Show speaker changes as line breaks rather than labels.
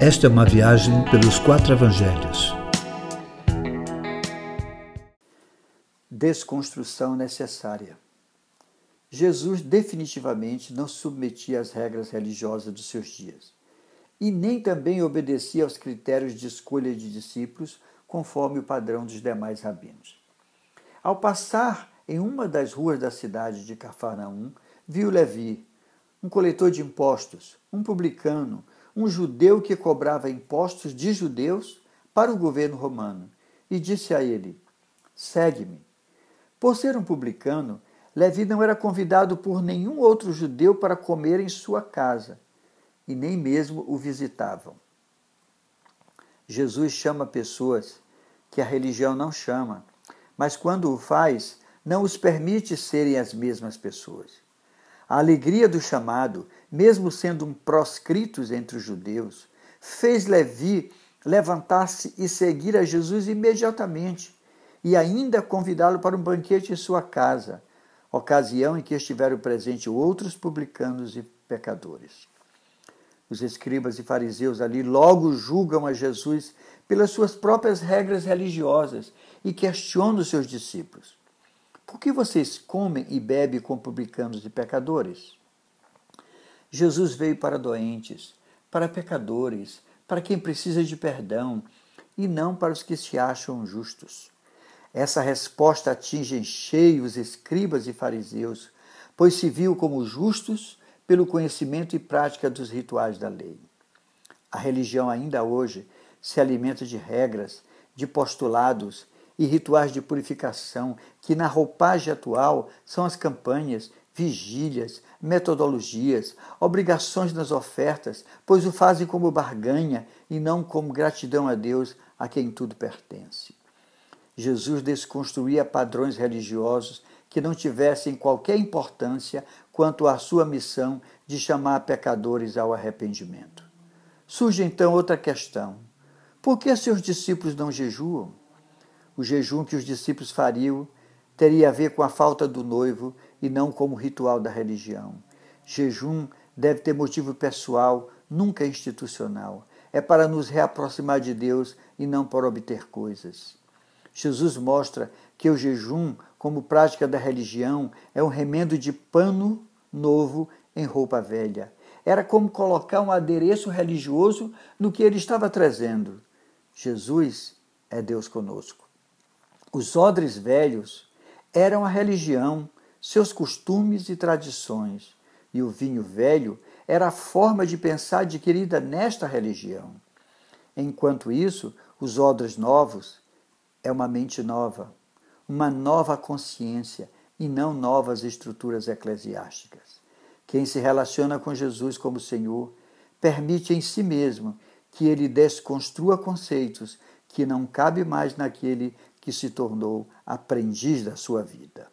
Esta é uma viagem pelos quatro evangelhos.
Desconstrução necessária. Jesus definitivamente não submetia às regras religiosas dos seus dias e nem também obedecia aos critérios de escolha de discípulos conforme o padrão dos demais rabinos. Ao passar em uma das ruas da cidade de Cafarnaum, viu Levi, um coletor de impostos, um publicano, um judeu que cobrava impostos de judeus para o governo romano, e disse a ele: Segue-me. Por ser um publicano, Levi não era convidado por nenhum outro judeu para comer em sua casa, e nem mesmo o visitavam. Jesus chama pessoas que a religião não chama, mas quando o faz, não os permite serem as mesmas pessoas. A alegria do chamado, mesmo sendo um proscritos entre os judeus, fez Levi levantar-se e seguir a Jesus imediatamente, e ainda convidá-lo para um banquete em sua casa, ocasião em que estiveram presentes outros publicanos e pecadores. Os escribas e fariseus ali logo julgam a Jesus pelas suas próprias regras religiosas e questionam os seus discípulos. Por que vocês comem e bebem com publicanos e pecadores? Jesus veio para doentes, para pecadores, para quem precisa de perdão e não para os que se acham justos. Essa resposta atinge em cheio os escribas e fariseus, pois se viu como justos pelo conhecimento e prática dos rituais da lei. A religião ainda hoje se alimenta de regras, de postulados e rituais de purificação que, na roupagem atual, são as campanhas, vigílias, metodologias, obrigações nas ofertas, pois o fazem como barganha e não como gratidão a Deus a quem tudo pertence. Jesus desconstruía padrões religiosos que não tivessem qualquer importância quanto à sua missão de chamar pecadores ao arrependimento. Surge então outra questão: por que seus discípulos não jejuam? O jejum que os discípulos fariam teria a ver com a falta do noivo e não como ritual da religião. Jejum deve ter motivo pessoal, nunca institucional. É para nos reaproximar de Deus e não para obter coisas. Jesus mostra que o jejum, como prática da religião, é um remendo de pano novo em roupa velha. Era como colocar um adereço religioso no que ele estava trazendo. Jesus é Deus conosco. Os odres velhos eram a religião, seus costumes e tradições, e o vinho velho era a forma de pensar adquirida nesta religião. Enquanto isso, os odres novos é uma mente nova, uma nova consciência e não novas estruturas eclesiásticas. Quem se relaciona com Jesus como Senhor permite em si mesmo que ele desconstrua conceitos que não cabe mais naquele que se tornou aprendiz da sua vida.